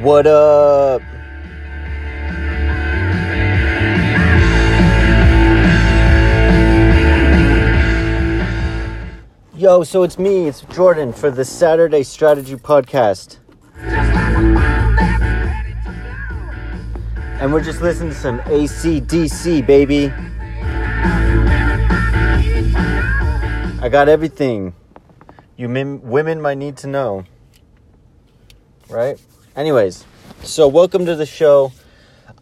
What up? Yo, so it's me, it's Jordan for the Saturday Strategy Podcast. And we're just listening to some ACDC, baby. I got everything you mim- women might need to know. Right? Anyways, so welcome to the show.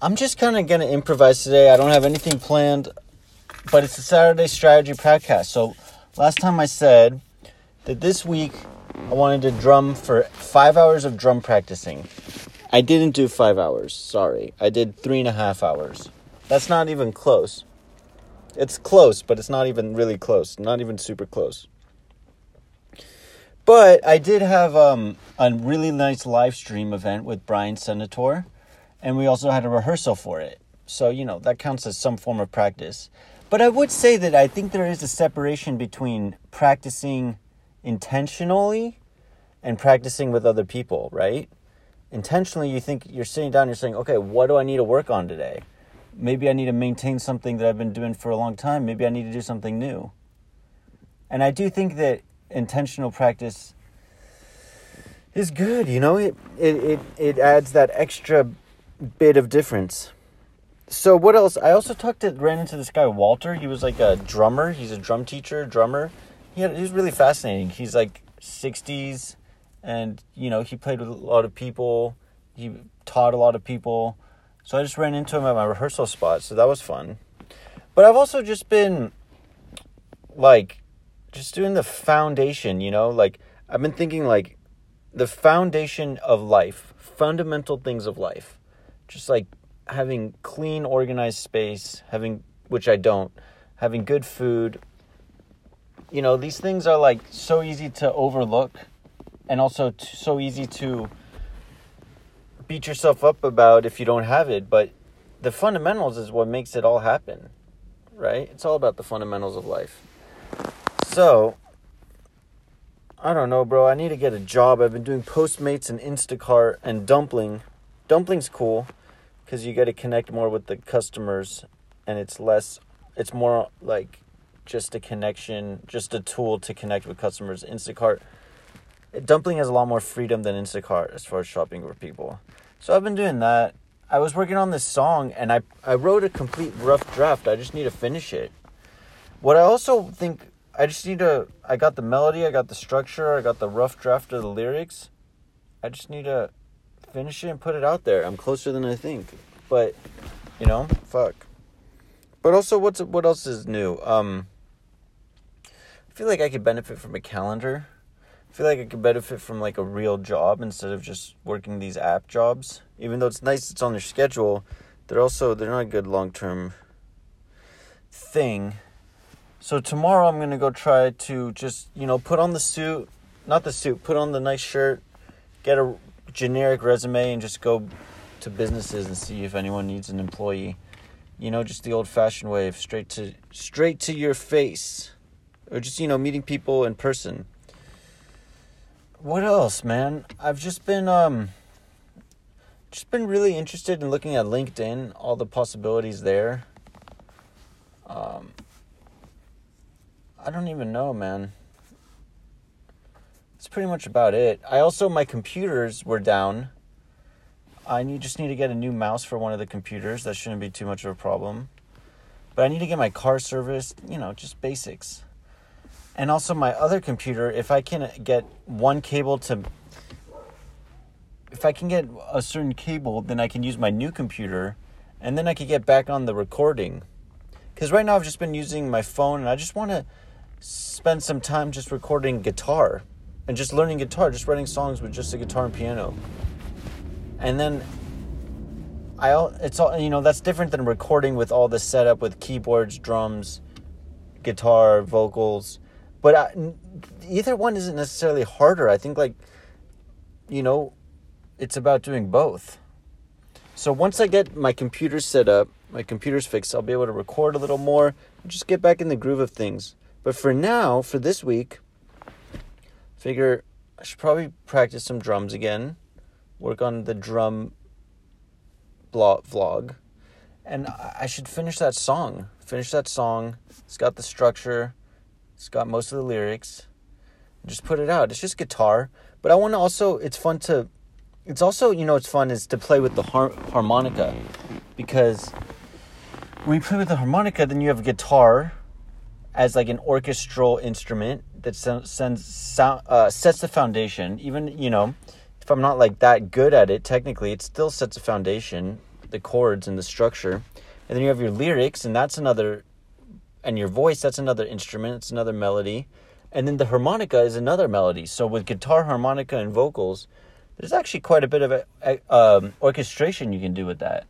I'm just kind of going to improvise today. I don't have anything planned, but it's a Saturday Strategy Podcast. So last time I said that this week I wanted to drum for five hours of drum practicing. I didn't do five hours, sorry. I did three and a half hours. That's not even close. It's close, but it's not even really close. Not even super close. But I did have um, a really nice live stream event with Brian Senator, and we also had a rehearsal for it. So, you know, that counts as some form of practice. But I would say that I think there is a separation between practicing intentionally and practicing with other people, right? Intentionally, you think you're sitting down, you're saying, okay, what do I need to work on today? Maybe I need to maintain something that I've been doing for a long time. Maybe I need to do something new. And I do think that intentional practice is good, you know? It, it, it, it adds that extra bit of difference. So what else? I also talked to ran into this guy Walter. He was like a drummer. He's a drum teacher, drummer. He had, he was really fascinating. He's like 60s and you know, he played with a lot of people. He taught a lot of people. So I just ran into him at my rehearsal spot. So that was fun. But I've also just been like just doing the foundation, you know? Like I've been thinking like the foundation of life, fundamental things of life. Just like having clean, organized space, having which I don't, having good food. You know, these things are like so easy to overlook and also t- so easy to beat yourself up about if you don't have it, but the fundamentals is what makes it all happen. Right? It's all about the fundamentals of life. So, I don't know, bro. I need to get a job. I've been doing Postmates and Instacart and Dumpling. Dumpling's cool because you get to connect more with the customers and it's less, it's more like just a connection, just a tool to connect with customers. Instacart, Dumpling has a lot more freedom than Instacart as far as shopping for people. So I've been doing that. I was working on this song and I, I wrote a complete rough draft. I just need to finish it. What I also think I just need to I got the melody, I got the structure, I got the rough draft of the lyrics. I just need to finish it and put it out there. I'm closer than I think. But you know, fuck. But also what's what else is new? Um I feel like I could benefit from a calendar. I feel like I could benefit from like a real job instead of just working these app jobs. Even though it's nice it's on their schedule, they're also they're not a good long term thing. So tomorrow I'm gonna go try to just, you know, put on the suit not the suit, put on the nice shirt, get a generic resume and just go to businesses and see if anyone needs an employee. You know, just the old fashioned way of straight to straight to your face. Or just, you know, meeting people in person what else, man? I've just been um just been really interested in looking at LinkedIn, all the possibilities there. Um I don't even know, man. That's pretty much about it. I also my computers were down. I need just need to get a new mouse for one of the computers. That shouldn't be too much of a problem. But I need to get my car serviced, you know, just basics and also my other computer if i can get one cable to if i can get a certain cable then i can use my new computer and then i could get back on the recording because right now i've just been using my phone and i just want to spend some time just recording guitar and just learning guitar just writing songs with just a guitar and piano and then i it's all you know that's different than recording with all the setup with keyboards drums guitar vocals but I, either one isn't necessarily harder. I think like you know, it's about doing both. So once I get my computer set up, my computer's fixed, I'll be able to record a little more just get back in the groove of things. But for now, for this week, figure I should probably practice some drums again work on the drum blog, vlog, and I should finish that song. Finish that song. It's got the structure. It's got most of the lyrics. Just put it out. It's just guitar, but I want to also. It's fun to. It's also you know it's fun is to play with the har- harmonica, because when you play with the harmonica, then you have a guitar as like an orchestral instrument that sends sound, uh, sets the foundation. Even you know, if I'm not like that good at it, technically, it still sets a foundation, the chords and the structure, and then you have your lyrics, and that's another, and your voice, that's another instrument, it's another melody, and then the harmonica is another melody. So with guitar, harmonica, and vocals, there's actually quite a bit of a, a, um, orchestration you can do with that.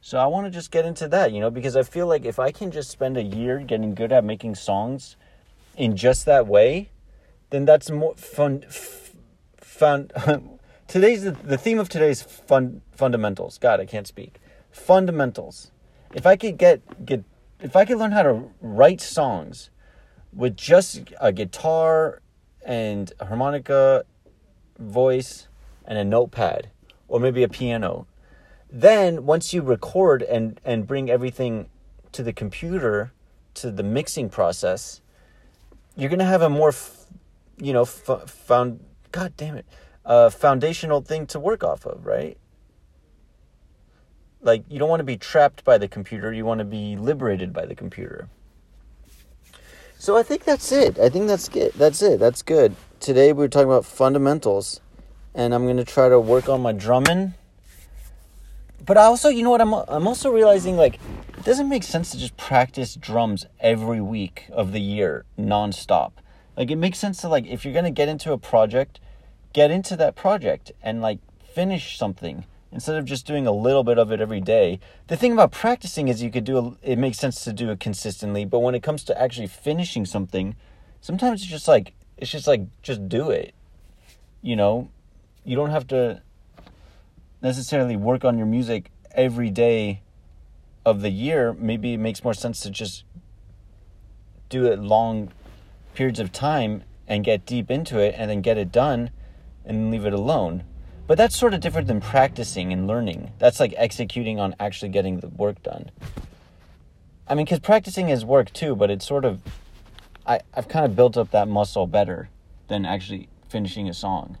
So I want to just get into that, you know, because I feel like if I can just spend a year getting good at making songs in just that way, then that's more fun. F- fun. today's the, the theme of today's fun fundamentals. God, I can't speak. Fundamentals. If I could get get if I could learn how to write songs with just a guitar and a harmonica, voice, and a notepad, or maybe a piano then once you record and and bring everything to the computer to the mixing process you're going to have a more f- you know f- found god damn it uh, foundational thing to work off of right? Like you don't want to be trapped by the computer you want to be liberated by the computer. So i think that's it. I think that's good. that's it that's good. Today we are talking about fundamentals and i'm going to try to work on my drumming but I also, you know what? I'm I'm also realizing like it doesn't make sense to just practice drums every week of the year nonstop. Like it makes sense to like if you're gonna get into a project, get into that project and like finish something instead of just doing a little bit of it every day. The thing about practicing is you could do a, it makes sense to do it consistently, but when it comes to actually finishing something, sometimes it's just like it's just like just do it. You know, you don't have to necessarily work on your music every day of the year, maybe it makes more sense to just do it long periods of time and get deep into it and then get it done and leave it alone. But that's sort of different than practicing and learning. That's like executing on actually getting the work done. I mean, because practicing is work too, but it's sort of, I, I've kind of built up that muscle better than actually finishing a song.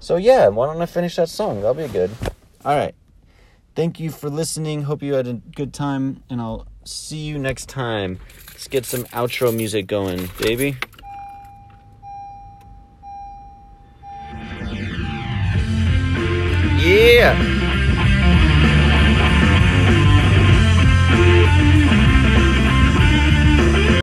So yeah, why don't I finish that song? That'll be good. All right. Thank you for listening. Hope you had a good time, and I'll see you next time. Let's get some outro music going, baby. Yeah.